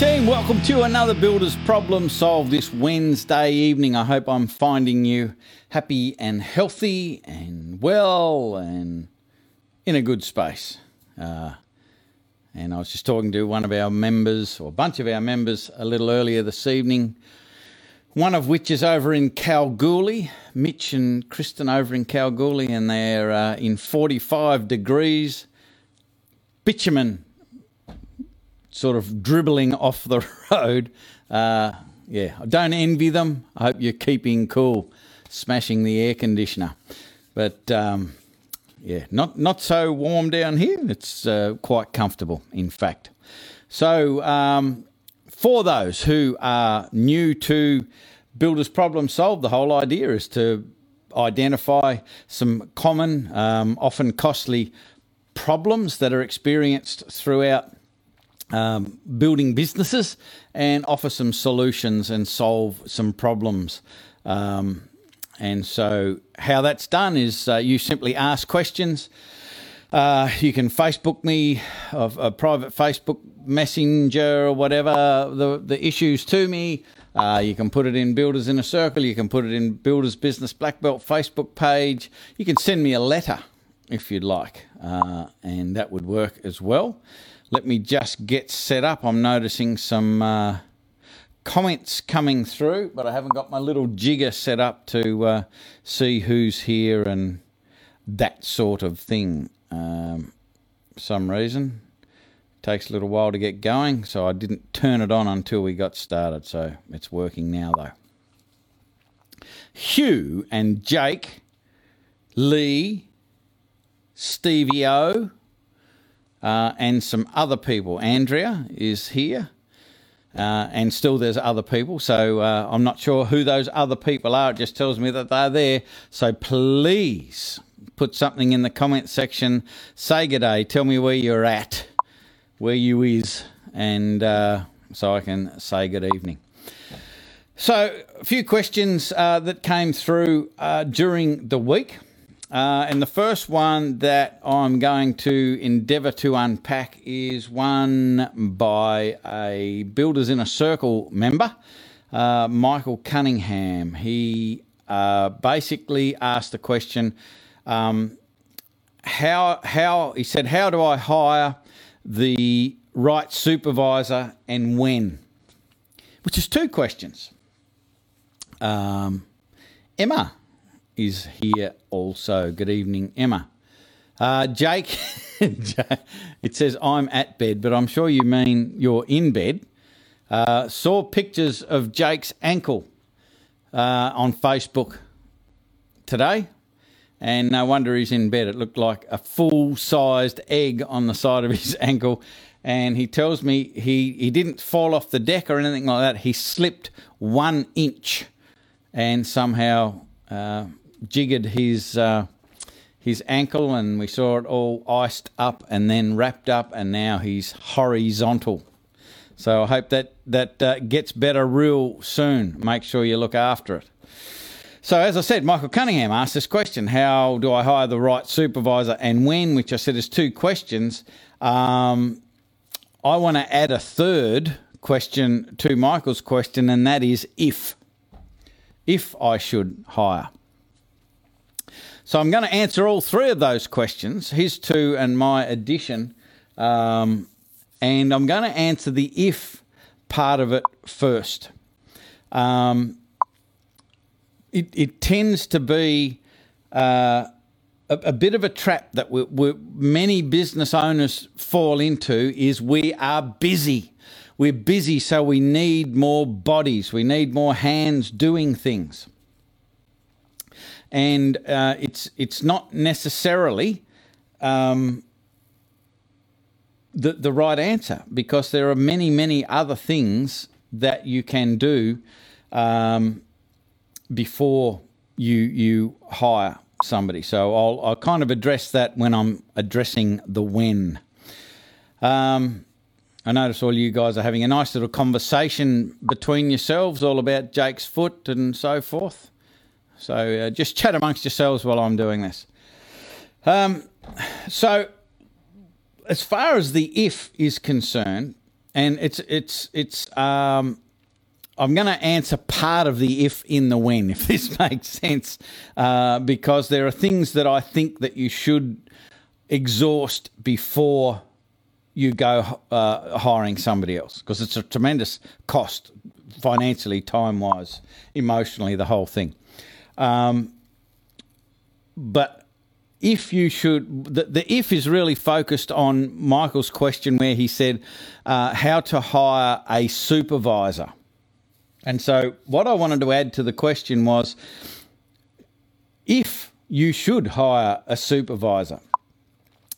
team, welcome to another Builders Problem Solved this Wednesday evening. I hope I'm finding you happy and healthy and well and in a good space. Uh, and I was just talking to one of our members, or a bunch of our members, a little earlier this evening. One of which is over in Kalgoorlie, Mitch and Kristen over in Kalgoorlie, and they're uh, in 45 degrees, bitumen sort of dribbling off the road. Uh, yeah, I don't envy them. I hope you're keeping cool, smashing the air conditioner. But um, yeah, not not so warm down here. It's uh, quite comfortable, in fact. So um, for those who are new to Builders Problem Solved, the whole idea is to identify some common, um, often costly problems that are experienced throughout um, building businesses and offer some solutions and solve some problems. Um, and so, how that's done is uh, you simply ask questions. Uh, you can Facebook me, of a private Facebook messenger or whatever the the issues to me. Uh, you can put it in Builders in a Circle. You can put it in Builders Business Black Belt Facebook page. You can send me a letter if you'd like, uh, and that would work as well. Let me just get set up. I'm noticing some uh, comments coming through, but I haven't got my little jigger set up to uh, see who's here and that sort of thing. Um, some reason takes a little while to get going, so I didn't turn it on until we got started. So it's working now, though. Hugh and Jake, Lee, Stevie O, uh, and some other people. Andrea is here, uh, and still there's other people. So uh, I'm not sure who those other people are. It just tells me that they're there. So please put something in the comment section. Say good day. Tell me where you're at, where you is, and uh, so I can say good evening. So, a few questions uh, that came through uh, during the week. Uh, and the first one that I'm going to endeavour to unpack is one by a Builders in a Circle member, uh, Michael Cunningham. He uh, basically asked the question um, how, how, he said, How do I hire the right supervisor and when? Which is two questions. Um, Emma is here also. Good evening, Emma. Uh, Jake, it says I'm at bed, but I'm sure you mean you're in bed. Uh, saw pictures of Jake's ankle uh, on Facebook today, and no wonder he's in bed. It looked like a full sized egg on the side of his ankle. And he tells me he, he didn't fall off the deck or anything like that. He slipped one inch and somehow uh, jiggered his uh, his ankle, and we saw it all iced up and then wrapped up, and now he's horizontal. So I hope that that uh, gets better real soon. Make sure you look after it. So as I said, Michael Cunningham asked this question: How do I hire the right supervisor and when? Which I said is two questions. Um, I want to add a third question to Michael's question, and that is if if I should hire. So I'm going to answer all three of those questions, his two and my addition. Um, and I'm going to answer the if part of it first. Um, it, it, tends to be uh, a, a, bit of a trap that we, we, many business owners fall into is we are busy. We're busy, so we need more bodies. We need more hands doing things and uh, it's it's not necessarily um, the the right answer because there are many many other things that you can do um, before you you hire somebody. So I'll I'll kind of address that when I'm addressing the when. Um, I notice all you guys are having a nice little conversation between yourselves, all about Jake's foot and so forth. So uh, just chat amongst yourselves while I'm doing this. Um, so, as far as the if is concerned, and it's it's it's um, I'm going to answer part of the if in the when, if this makes sense, uh, because there are things that I think that you should exhaust before you go uh, hiring somebody else, because it's a tremendous cost financially, time wise, emotionally, the whole thing. Um, but if you should, the, the, if is really focused on Michael's question where he said uh, how to hire a supervisor. And so, what I wanted to add to the question was if you should hire a supervisor.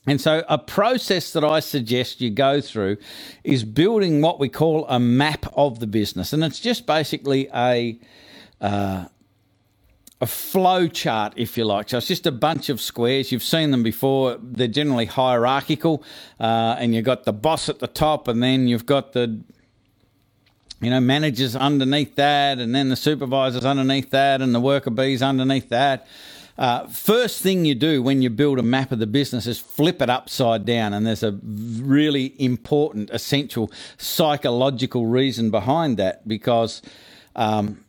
And so, a process that I suggest you go through is building what we call a map of the business. And it's just basically a, uh, a flow chart, if you like. So it's just a bunch of squares. You've seen them before. They're generally hierarchical, uh, and you've got the boss at the top, and then you've got the you know managers underneath that, and then the supervisors underneath that, and the worker bees underneath that. Uh, first thing you do when you build a map of the business is flip it upside down, and there's a really important, essential psychological reason behind that because um,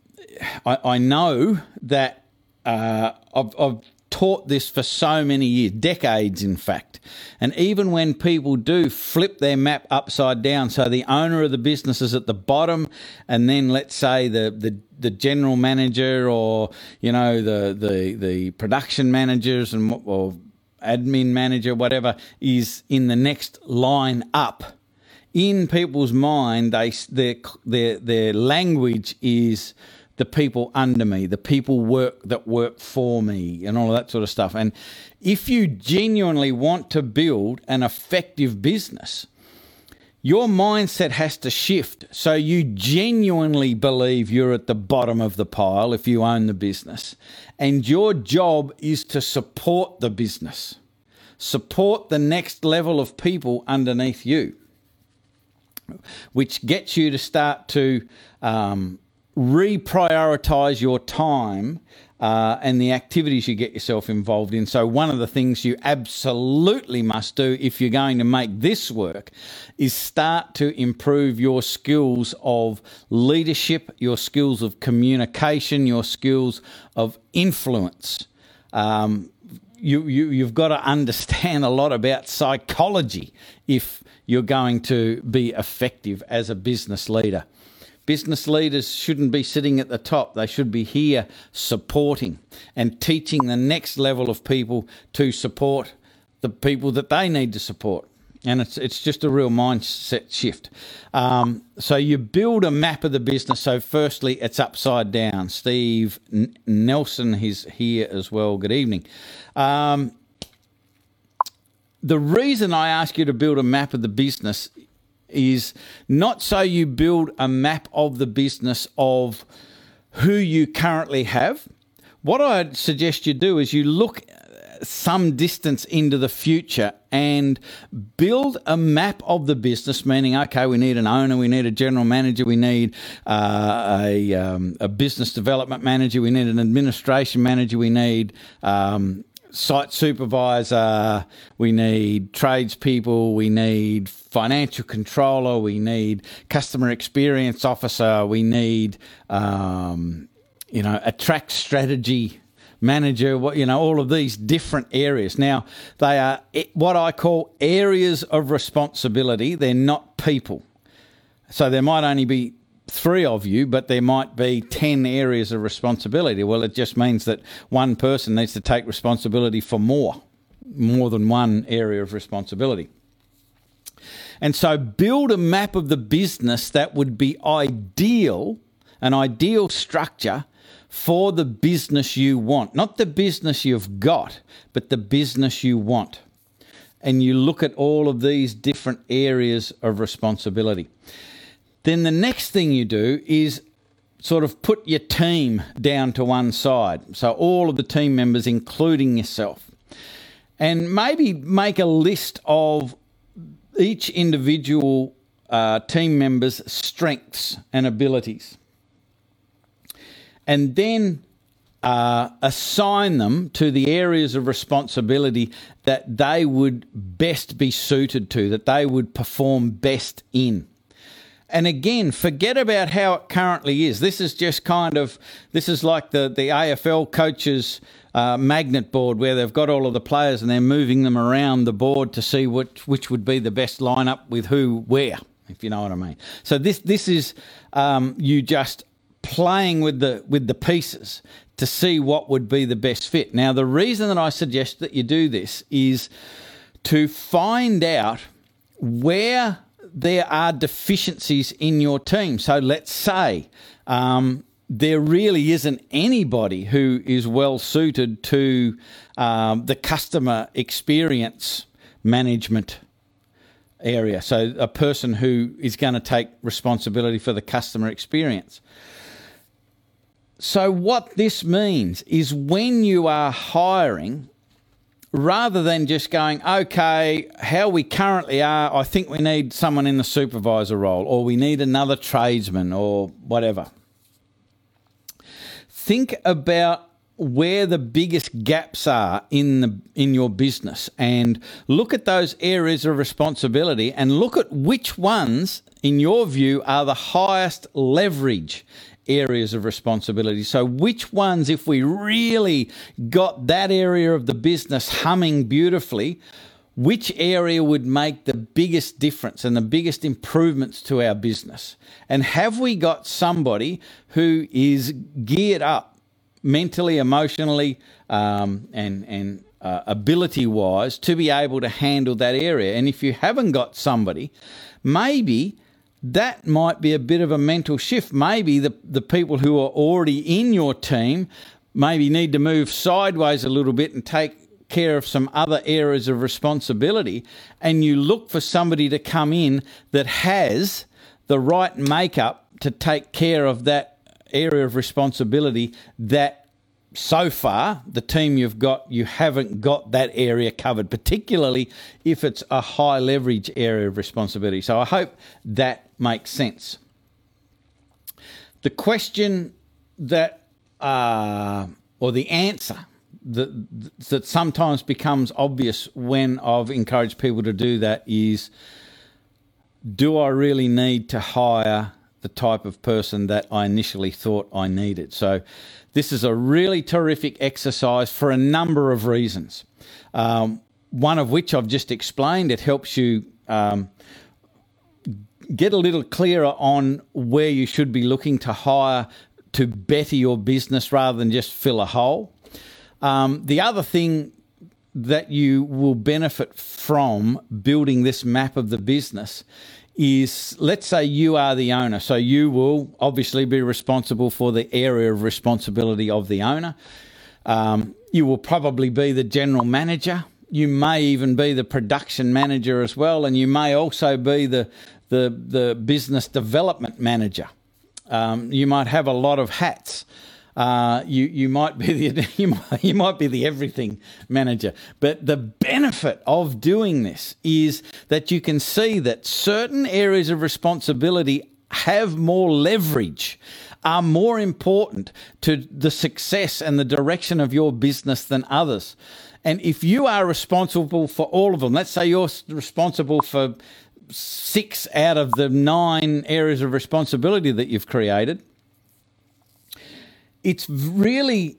I, I, know that uh, I've, I've taught this for so many years, decades in fact. And even when people do flip their map upside down, so the owner of the business is at the bottom, and then let's say the the, the general manager or you know the the the production managers and or admin manager, whatever, is in the next line up. In people's mind, they their their their language is the people under me, the people work that work for me, and all of that sort of stuff. And if you genuinely want to build an effective business, your mindset has to shift. So you genuinely believe you're at the bottom of the pile if you own the business. And your job is to support the business, support the next level of people underneath you, which gets you to start to um, reprioritize your time uh, and the activities you get yourself involved in. So, one of the things you absolutely must do if you're going to make this work is start to improve your skills of leadership, your skills of communication, your skills of influence. Um, you, you, you've got to understand a lot about psychology if you're going to be effective as a business leader. Business leaders shouldn't be sitting at the top. They should be here supporting and teaching the next level of people to support the people that they need to support. And it's, it's just a real mindset shift. Um, so you build a map of the business. So, firstly, it's upside down. Steve N- Nelson is here as well. Good evening. Um, the reason I ask you to build a map of the business is not so you build a map of the business of who you currently have. What I'd suggest you do is you look some distance into the future and build a map of the business, meaning, okay, we need an owner, we need a general manager, we need uh, a, um, a business development manager, we need an administration manager, we need um, site supervisor, we need tradespeople, we need financial controller, we need customer experience officer, we need um, you know attract strategy manager. What you know, all of these different areas. Now they are what I call areas of responsibility. They're not people, so there might only be three of you, but there might be 10 areas of responsibility. Well, it just means that one person needs to take responsibility for more, more than one area of responsibility. And so build a map of the business that would be ideal, an ideal structure for the business you want. Not the business you've got, but the business you want. And you look at all of these different areas of responsibility. Then the next thing you do is sort of put your team down to one side. So all of the team members, including yourself. And maybe make a list of each individual uh, team member's strengths and abilities. And then uh, assign them to the areas of responsibility that they would best be suited to, that they would perform best in. And again, forget about how it currently is. This is just kind of this is like the the AFL coaches uh, magnet board where they've got all of the players and they're moving them around the board to see which which would be the best lineup with who where, if you know what I mean. So this this is um, you just playing with the with the pieces to see what would be the best fit. Now, the reason that I suggest that you do this is to find out where there are deficiencies in your team. So let's say um, there really isn't anybody who is well suited to um, the customer experience management area. So a person who is going to take responsibility for the customer experience. So, what this means is when you are hiring, rather than just going, okay, how we currently are, I think we need someone in the supervisor role, or we need another tradesman, or whatever. Think about where the biggest gaps are in the in your business and look at those areas of responsibility and look at which ones in your view are the highest leverage areas of responsibility. So, which ones, if we really got that area of the business humming beautifully, which area would make the biggest difference and the biggest improvements to our business? And have we got somebody who is geared up mentally, emotionally, um, and, and uh, ability wise to be able to handle that area? And if you haven't got somebody, maybe that might be a bit of a mental shift. Maybe the, the people who are already in your team maybe need to move sideways a little bit and take care of some other areas of responsibility. And you look for somebody to come in that has the right makeup to take care of that area of responsibility that so far, the team you've got, you haven't got that area covered, particularly if it's a high leverage area of responsibility. So I hope that makes sense. The question that, uh, or the answer that, that sometimes becomes obvious when I've encouraged people to do that is do I really need to hire the type of person that I initially thought I needed? So this is a really terrific exercise for a number of reasons. Um, one of which I've just explained. It helps you um, get a little clearer on where you should be looking to hire to better your business rather than just fill a hole. Um, the other thing that you will benefit from building this map of the business is let's say you are the owner. So you will obviously be responsible for the area of responsibility of the owner. Um, you will probably be the general manager. You may even be the production manager as well, and you may also be the the, the business development manager. Um, you might have a lot of hats. Uh, you you might be the you might, you might be the everything manager. But the benefit of doing this is that you can see that certain areas of responsibility have more leverage, are more important to the success and the direction of your business than others. And if you are responsible for all of them, let's say you're responsible for six out of the nine areas of responsibility that you've created it's really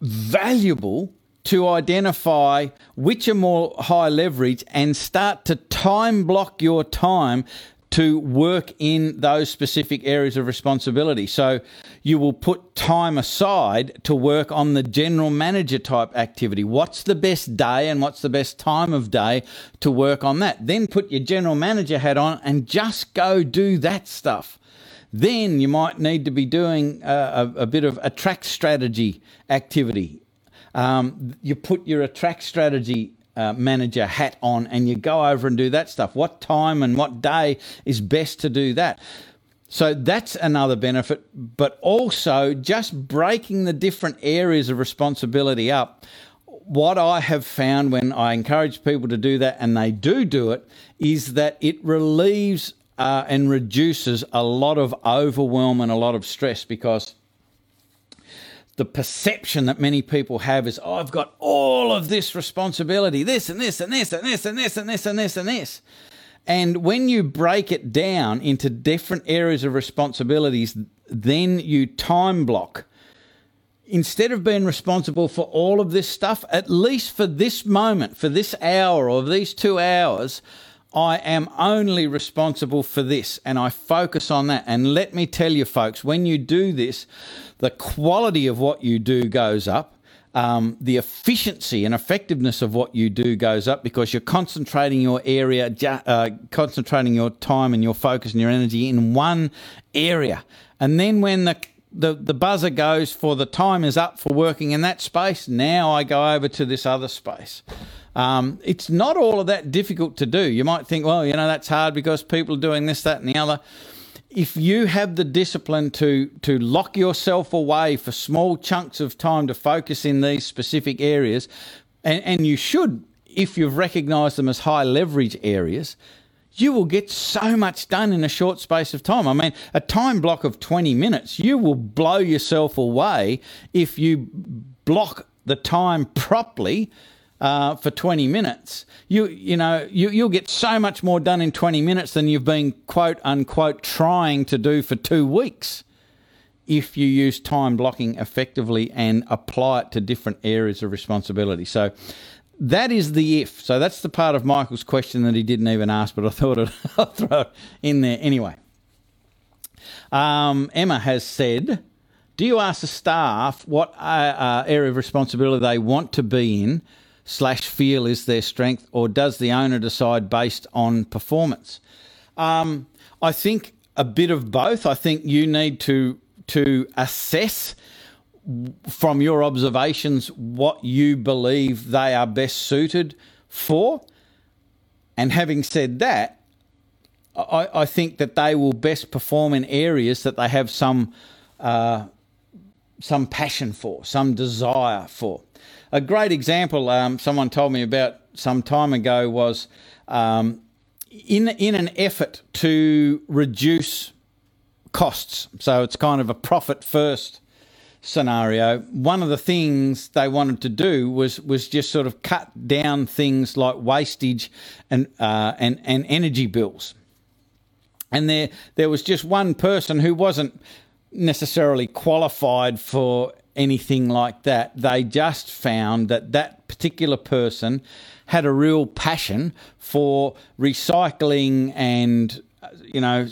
valuable to identify which are more high leverage and start to time block your time to work in those specific areas of responsibility. So you will put time aside to work on the general manager type activity. What's the best day and what's the best time of day to work on that? Then put your general manager hat on and just go do that stuff. Then you might need to be doing a, a, a bit of attract strategy activity. Um, you put your attract strategy uh, manager hat on and you go over and do that stuff. What time and what day is best to do that? So that's another benefit, but also just breaking the different areas of responsibility up. What I have found when I encourage people to do that and they do do it is that it relieves uh, and reduces a lot of overwhelm and a lot of stress because the perception that many people have is, oh, I've got all of this responsibility, this and this and this and this and this and this and this and this. And when you break it down into different areas of responsibilities, then you time block. Instead of being responsible for all of this stuff, at least for this moment, for this hour or these two hours, I am only responsible for this and I focus on that. And let me tell you, folks, when you do this, the quality of what you do goes up. Um, the efficiency and effectiveness of what you do goes up because you're concentrating your area, uh, concentrating your time and your focus and your energy in one area. And then when the the, the buzzer goes for the time is up for working in that space, now I go over to this other space. Um, it's not all of that difficult to do. You might think, well, you know, that's hard because people are doing this, that, and the other. If you have the discipline to to lock yourself away for small chunks of time to focus in these specific areas, and, and you should, if you've recognised them as high leverage areas, you will get so much done in a short space of time. I mean, a time block of 20 minutes, you will blow yourself away if you block the time properly uh, for 20 minutes, you you know you you'll get so much more done in 20 minutes than you've been quote unquote trying to do for two weeks. If you use time blocking effectively and apply it to different areas of responsibility, so that is the if. So that's the part of Michael's question that he didn't even ask, but I thought I'd, throw it in there anyway. Um, Emma has said, "Do you ask the staff what uh, uh, area of responsibility they want to be in?" slash feel is their strength, or does the owner decide based on performance? Um, I think a bit of both. I think you need to to assess from your observations what you believe they are best suited for. And having said that, I, I think that they will best perform in areas that they have some uh, some passion for, some desire for a great example um, someone told me about some time ago was um, in in an effort to reduce costs. So it's kind of a profit first scenario. One of the things they wanted to do was was just sort of cut down things like wastage and uh, and and energy bills. And there there was just one person who wasn't necessarily qualified for anything like that. They just found that that particular person had a real passion for recycling and, you know,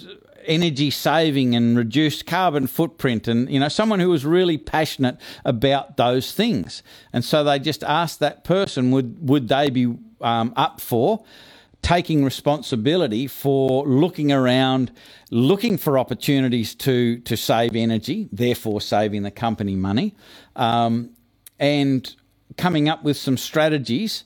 energy saving and reduced carbon footprint and you know someone who was really passionate about those things. And so they just asked that person would would they be um, up for taking responsibility for looking around, looking for opportunities to to save energy, therefore saving the company money, um, and coming up with some strategies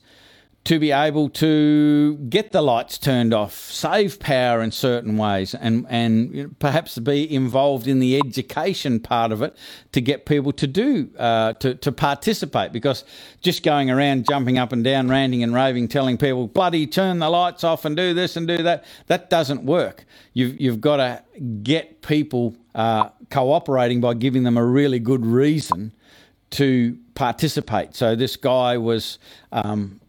to be able to get the lights turned off, save power in certain ways, and and perhaps be involved in the education part of it to get people to do uh, to to participate. Because just going around jumping up and down, ranting and raving, telling people bloody turn the lights off and do this and do that, that doesn't work. You've you've got to get people uh, cooperating by giving them a really good reason to participate. So this guy was. Um,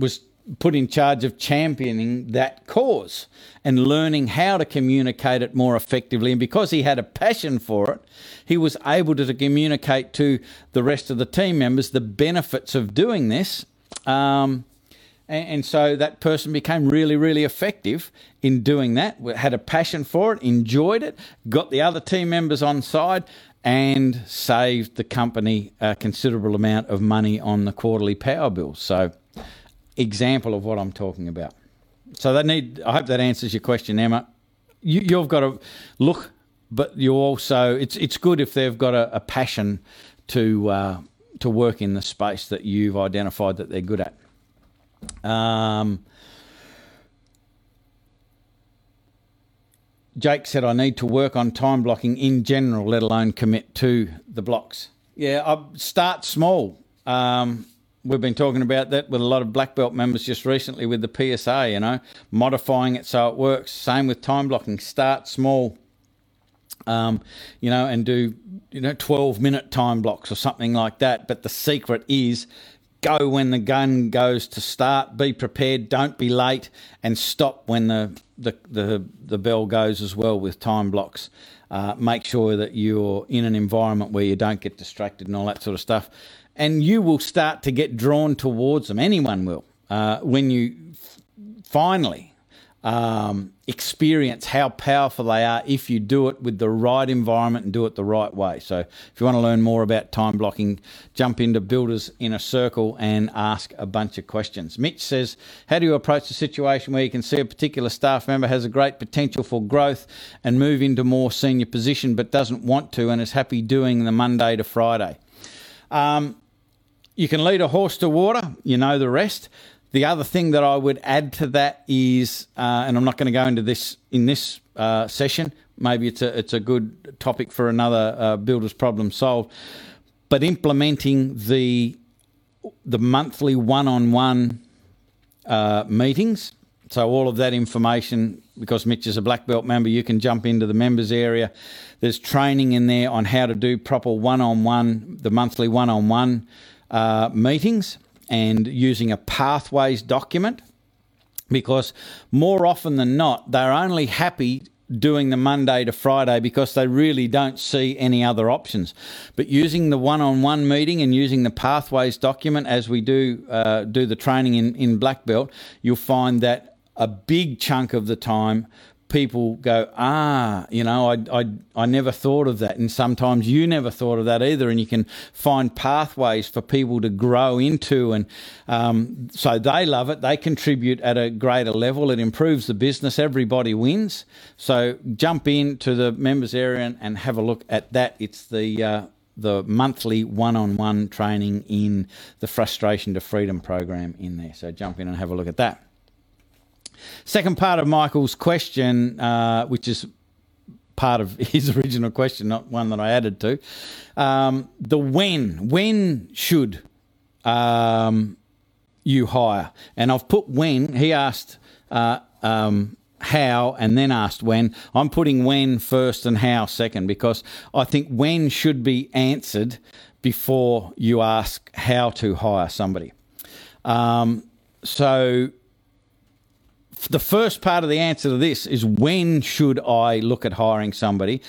was put in charge of championing that cause and learning how to communicate it more effectively. And because he had a passion for it, he was able to, to communicate to the rest of the team members the benefits of doing this. Um, and, and so that person became really, really effective in doing that, had a passion for it, enjoyed it, got the other team members on side, and saved the company a considerable amount of money on the quarterly power bills. So example of what I'm talking about. So that need. I hope that answers your question, Emma. You, you've got to look, but you also it's it's good if they've got a, a passion to uh, to work in the space that you've identified that they're good at. Um, Jake said, I need to work on time blocking in general, let alone commit to the blocks. Yeah, I start small. Um, we've been talking about that with a lot of black belt members just recently with the PSA, you know, modifying it so it works. Same with time blocking. Start small, um, you know, and do, you know, 12 minute time blocks or something like that. But the secret is go when the gun goes to start. Be prepared. Don't be late, and stop when the the the, the bell goes as well with time blocks. Uh, make sure that you're in an environment where you don't get distracted and all that sort of stuff, and you will start to get drawn towards them. Anyone will uh, when you finally um, experience how powerful they are if you do it with the right environment and do it the right way. So, if you want to learn more about time blocking, jump into Builders in a Circle and ask a bunch of questions. Mitch says, How do you approach a situation where you can see a particular staff member has a great potential for growth and move into more senior position but doesn't want to and is happy doing the Monday to Friday? Um, you can lead a horse to water, you know the rest. The other thing that I would add to that is, uh, and I'm not going to go into this in this uh, session. Maybe it's a it's a good topic for another uh, builder's problem solved. But implementing the the monthly one-on-one uh, meetings. So all of that information, because Mitch is a black belt member, you can jump into the members area. There's training in there on how to do proper one-on-one, the monthly one-on-one uh, meetings and using a pathways document because more often than not, they're only happy doing the Monday to Friday because they really don't see any other options. But using the one-on-one meeting and using the pathways document as we do uh, do the training in, in Black Belt, you'll find that a big chunk of the time people go, ah, you know, I, I, I never thought of that. And sometimes you never thought of that either. And you can find pathways for people to grow into. And um, so they love it. They contribute at a greater level. It improves the business. Everybody wins. So jump into the members area and, and have a look at that. It's the, uh, the monthly one-on-one training in the frustration to freedom program in there. So jump in and have a look at that. Second part of Michael's question, uh, which is part of his original question, not one that I added to. Um, the when. When should um, you hire? And I've put when. He asked uh, um, how and then asked when. I'm putting when first and how second because I think when should be answered before you ask how to hire somebody. Um, so the first part of the answer to this is when should I look at hiring somebody?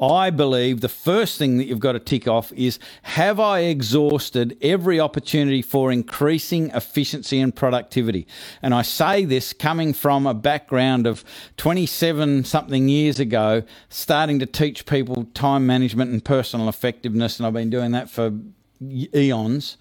I believe the first thing that you've got to tick off is have I exhausted every opportunity for increasing efficiency and productivity? And I say this coming from a background of 27 something years ago, starting to teach people time management and personal effectiveness. And I've been doing that for eons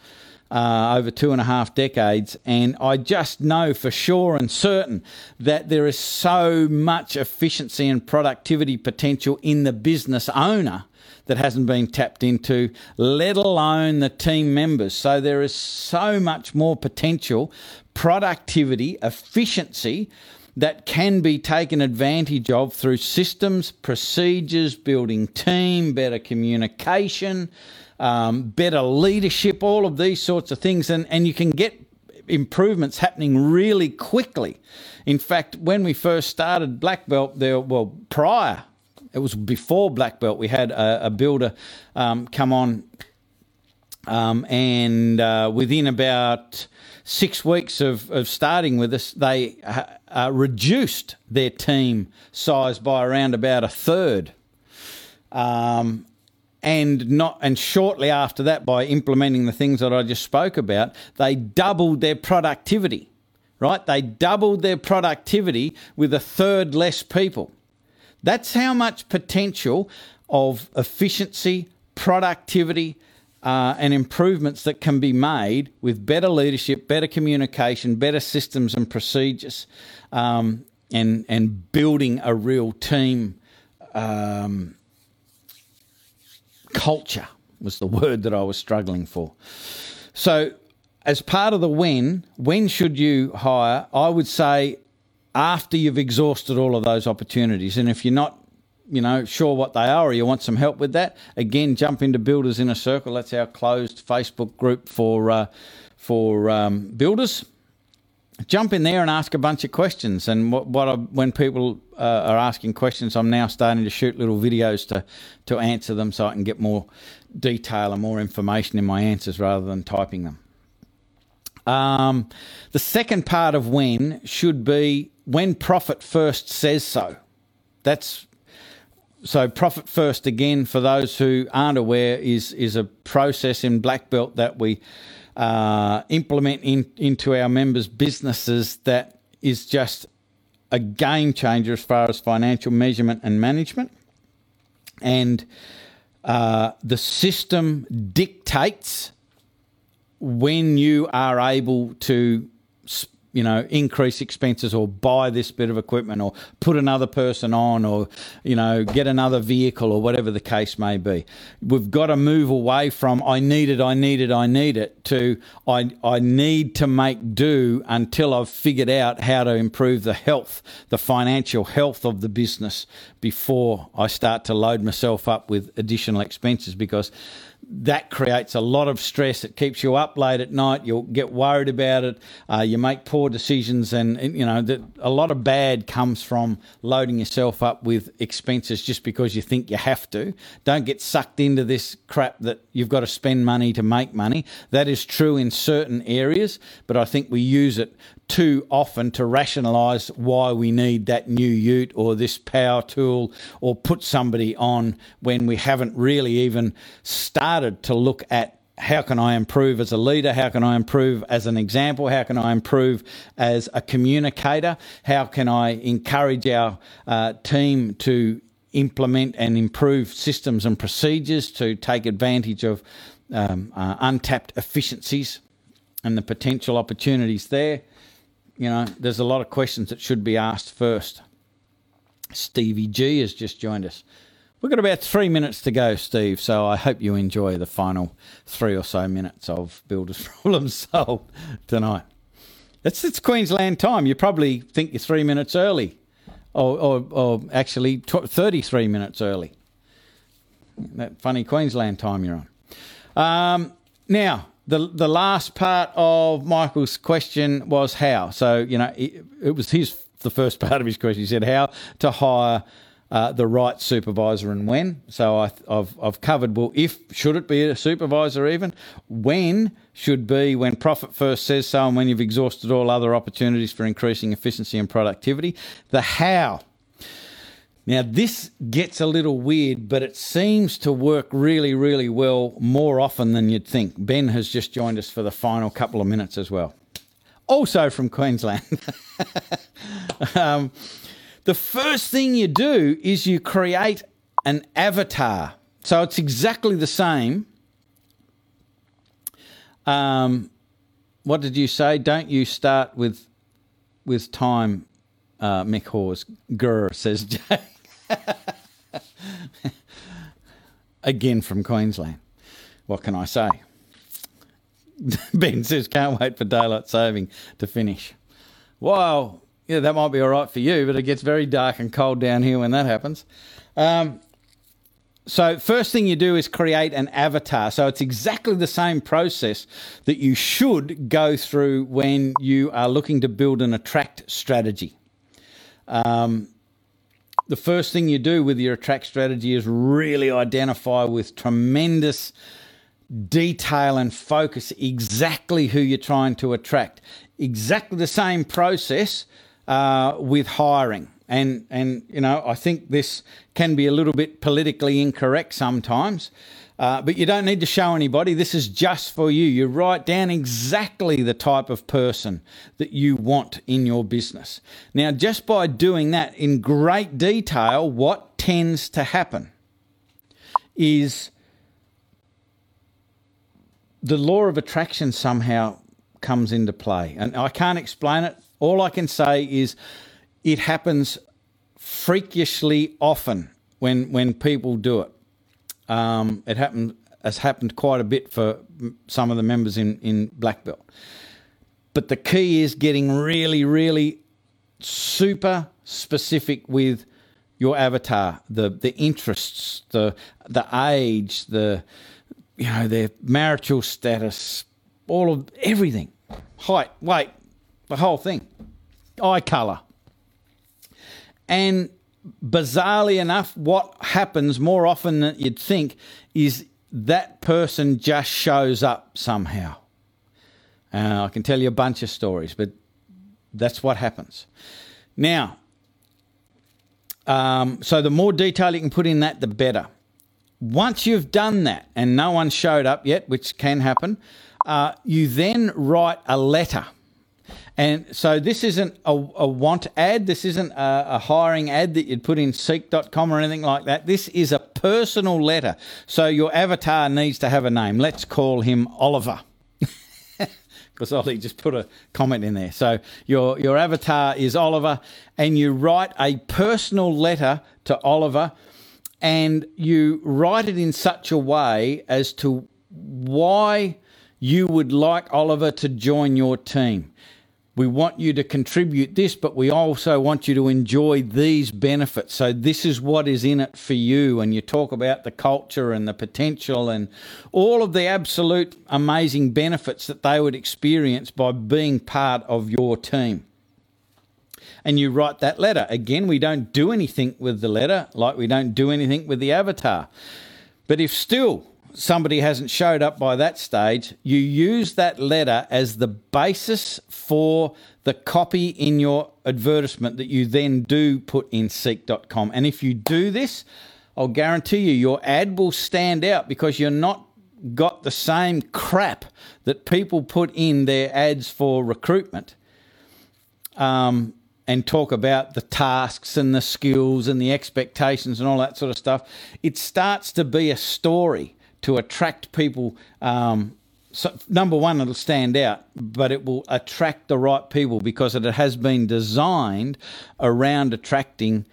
uh, over two and a half decades. And I just know for sure and certain that there is so much efficiency and productivity potential in the business owner that hasn't been tapped into, let alone the team members. So there is so much more potential, productivity, efficiency that can be taken advantage of through systems, procedures, building team, better communication, um, better leadership, all of these sorts of things. And, and you can get improvements happening really quickly. In fact, when we first started Black Belt, there well prior, it was before Black Belt, we had a, a builder um, come on, um, and uh, within about six weeks of, of starting with us, they uh, uh, reduced their team size by around about a third. Um, and not and shortly after that by implementing the things that I just spoke about they doubled their productivity right? They doubled their productivity with a third less people. That's how much potential of efficiency productivity uh, and improvements that can be made with better leadership better communication better systems and procedures um, and and building a real team um, culture was the word that I was struggling for. So, as part of the when, when should you hire? I would say after you've exhausted all of those opportunities. And if you're not, you know, sure what they are or you want some help with that, again, jump into Builders in a Circle. That's our closed Facebook group for uh, for um, builders jump in there and ask a bunch of questions. And what, what I, when people uh, are asking questions, I'm now starting to shoot little videos to to answer them, so I can get more detail and more information in my answers rather than typing them. Um, the second part of when should be when profit first says so. That's so profit first again for those who aren't aware is is a process in black belt that we uh, implement in, into our members' businesses that is just a game changer as far as financial measurement and management. And uh, the system dictates when you are able to you know, increase expenses or buy this bit of equipment or put another person on or, you know, get another vehicle or whatever the case may be. We've got to move away from I need it, I need it, I need it to I, I need to make do until I've figured out how to improve the health, the financial health of the business before I start to load myself up with additional expenses because that creates a lot of stress. It keeps you up late at night. You'll get worried about it. Uh, you make poor decisions, and, and you know that a lot of bad comes from loading yourself up with expenses just because you think you have to. Don't get sucked into this crap that you've got to spend money to make money. That is true in certain areas, but I think we use it too often to rationalise why we need that new ute or this power tool or put somebody on when we haven't really even started to look at how can I improve as a leader? How can I improve as an example? How can I improve as a communicator? How can I encourage our uh, team to implement and improve systems and procedures to take advantage of um, uh, untapped efficiencies and the potential opportunities there? you know, there's a lot of questions that should be asked first. Stevie G has just joined us. We've got about three minutes to go, Steve, so I hope you enjoy the final three or so minutes of Builders Problems Solved tonight. It's, it's Queensland time. You probably think you're three minutes early, or, or, or actually 33 minutes early. That funny Queensland time you're on. Um, now, the the last part of Michael's question was how. So you know, it, it was his the first part of his question. He said how to hire. Uh, the right supervisor and when. So I, have I've covered well, if should it be a supervisor even? When should be when profit first says so, and when you've exhausted all other opportunities for increasing efficiency and productivity. The how. Now, this gets a little weird, but it seems to work really, really well more often than you'd think. Ben has just joined us for the final couple of minutes as well. Also from Queensland. um, the first thing you do is you create an avatar. So it's exactly the same. Um, what did you say? Don't you start with with time, uh, Mick Hawes? Grr, says Jay. Again from Queensland. What can I say? ben says, can't wait for daylight saving to finish. Well, yeah, that might be all right for you, but it gets very dark and cold down here when that happens. Um, so, first thing you do is create an avatar. So, it's exactly the same process that you should go through when you are looking to build an attract strategy. Um, the first thing you do with your attract strategy is really identify with tremendous detail and focus exactly who you're trying to attract. Exactly the same process uh, with hiring. And, and, you know, I think this can be a little bit politically incorrect sometimes. Uh, but you don't need to show anybody. This is just for you. You write down exactly the type of person that you want in your business. Now, just by doing that in great detail, what tends to happen is the law of attraction somehow comes into play. And I can't explain it. All I can say is it happens freakishly often when, when people do it. Um, it happened has happened quite a bit for some of the members in in Black Belt. But the key is getting really, really super specific with your avatar, the the interests, the the age, the you know their marital status, all of everything, height, weight, the whole thing, eye color, and bizarrely enough, what happens more often than you'd think is that person just shows up somehow. Uh, I can tell you a bunch of stories, but that's what happens. Now, um, so the more detail you can put in that, the better. Once you've done that and no one showed up yet, which can happen, uh, you then write a letter. And so this isn't a, a want ad. This isn't a, a, hiring ad that you'd put in seek.com or anything like that. This is a personal letter. So your avatar needs to have a name. Let's call him Oliver. Because Ollie just put a comment in there. So your, your avatar is Oliver, and you write a personal letter to Oliver and you write it in such a way as to why you would like Oliver to join your team. We want you to contribute this, but we also want you to enjoy these benefits. So, this is what is in it for you. And you talk about the culture and the potential and all of the absolute amazing benefits that they would experience by being part of your team and you write that letter. Again, we don't do anything with the letter like we don't do anything with the avatar. But if still somebody hasn't showed up by that stage, you use that letter as the basis for the copy in your advertisement that you then do put in seek.com. And if you do this, I'll guarantee you your ad will stand out because you're not got the same crap that people put in their ads for recruitment. Um, and talk about the tasks and the skills and the expectations and all that sort of stuff, it starts to be a story to attract people. Um, so number one, it'll stand out, but it will attract the right people because it has been designed around attracting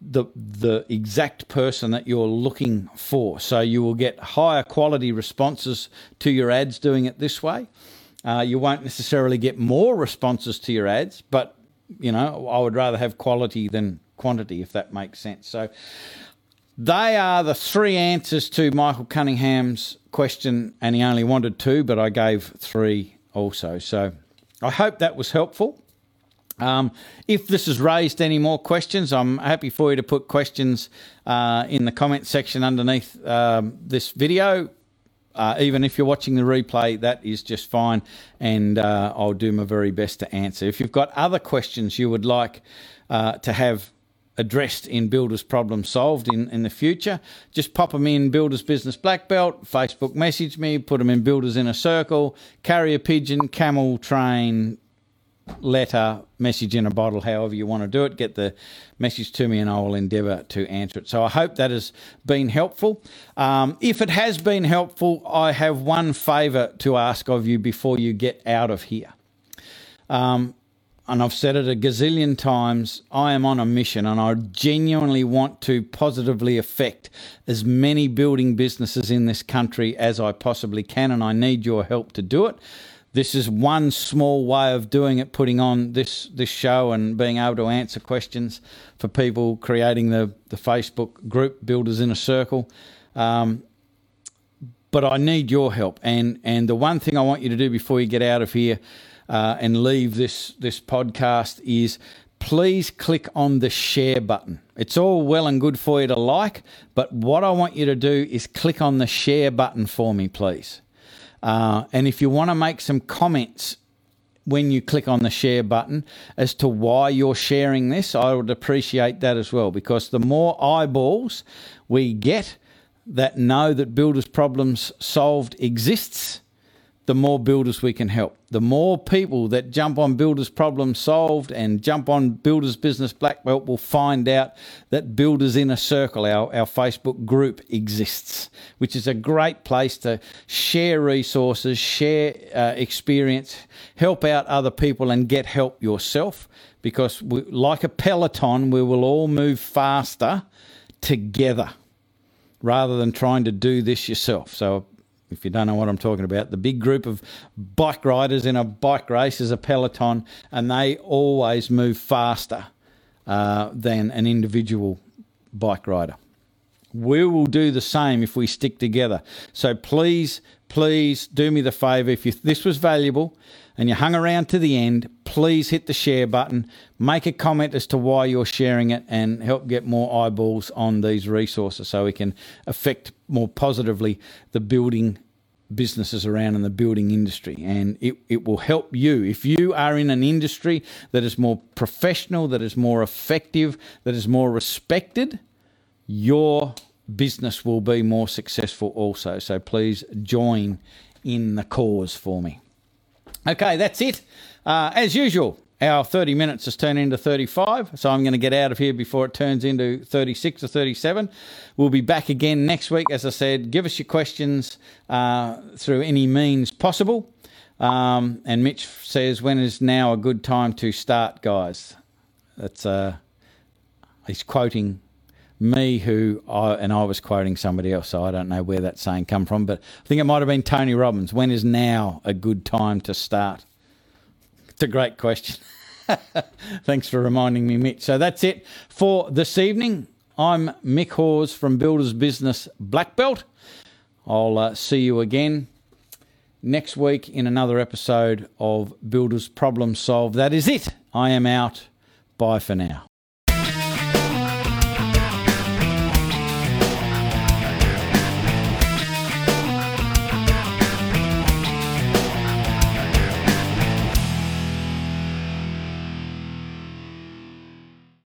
the the exact person that you're looking for. So you will get higher quality responses to your ads doing it this way. Uh, you won't necessarily get more responses to your ads, but you know, I would rather have quality than quantity, if that makes sense. So they are the three answers to Michael Cunningham's question, and he only wanted two, but I gave three also. So I hope that was helpful. Um, if this has raised any more questions, I'm happy for you to put questions uh, in the comment section underneath um, this video. Uh, even if you're watching the replay, that is just fine, and uh, I'll do my very best to answer. If you've got other questions you would like uh, to have addressed in Builders Problem Solved in, in the future, just pop them in Builders Business Black Belt, Facebook message me, put them in Builders in a Circle, Carrier Pigeon, Camel Train, letter, message in a bottle, however you want to do it. Get the message to me and I will endeavour to answer it. So I hope that has been helpful. Um, if it has been helpful, I have one favour to ask of you before you get out of here. Um, and I've said it a gazillion times, I am on a mission and I genuinely want to positively affect as many building businesses in this country as I possibly can, and I need your help to do it this is one small way of doing it, putting on this this show and being able to answer questions for people, creating the the Facebook group Builders in a Circle. Um, but I need your help, and and the one thing I want you to do before you get out of here uh, and leave this this podcast is please click on the share button. It's all well and good for you to like, but what I want you to do is click on the share button for me, please. Uh, and if you want to make some comments when you click on the share button as to why you're sharing this, I would appreciate that as well because the more eyeballs we get that know that Builders Problems Solved exists, the more builders we can help. The more people that jump on Builders Problem Solved and jump on Builders Business Black Belt will find out that Builders in a Circle, our, our Facebook group, exists, which is a great place to share resources, share uh, experience, help out other people, and get help yourself. Because, we, like a peloton, we will all move faster together rather than trying to do this yourself. So if you don't know what I'm talking about, the big group of bike riders in a bike race is a peloton, and they always move faster uh, than an individual bike rider. We will do the same if we stick together. So please, please do me the favour. If you, this was valuable and you hung around to the end, please hit the share button, make a comment as to why you're sharing it, and help get more eyeballs on these resources so we can affect more positively the building businesses around in the building industry and it, it will help you. If you are in an industry that is more professional, that is more effective, that is more respected, your business will be more successful also. So please join in the cause for me. Okay, that's it. Uh, as usual, our 30 minutes has turned into 35, so I'm going to get out of here before it turns into 36 or 37. We'll be back again next week. As I said, give us your questions uh, through any means possible. Um, and Mitch says, when is now a good time to start, guys? That's uh, he's quoting me, who I, and I was quoting somebody else, so I don't know where that saying come from, but I think it might have been Tony Robbins. When is now a good time to start? It's a great question. Thanks for reminding me, Mitch. So that's it for this evening. I'm Mick Hawes from Builders Business Black Belt. I'll uh, see you again next week in another episode of Builders Problem Solved. That is it. I am out. Bye for now.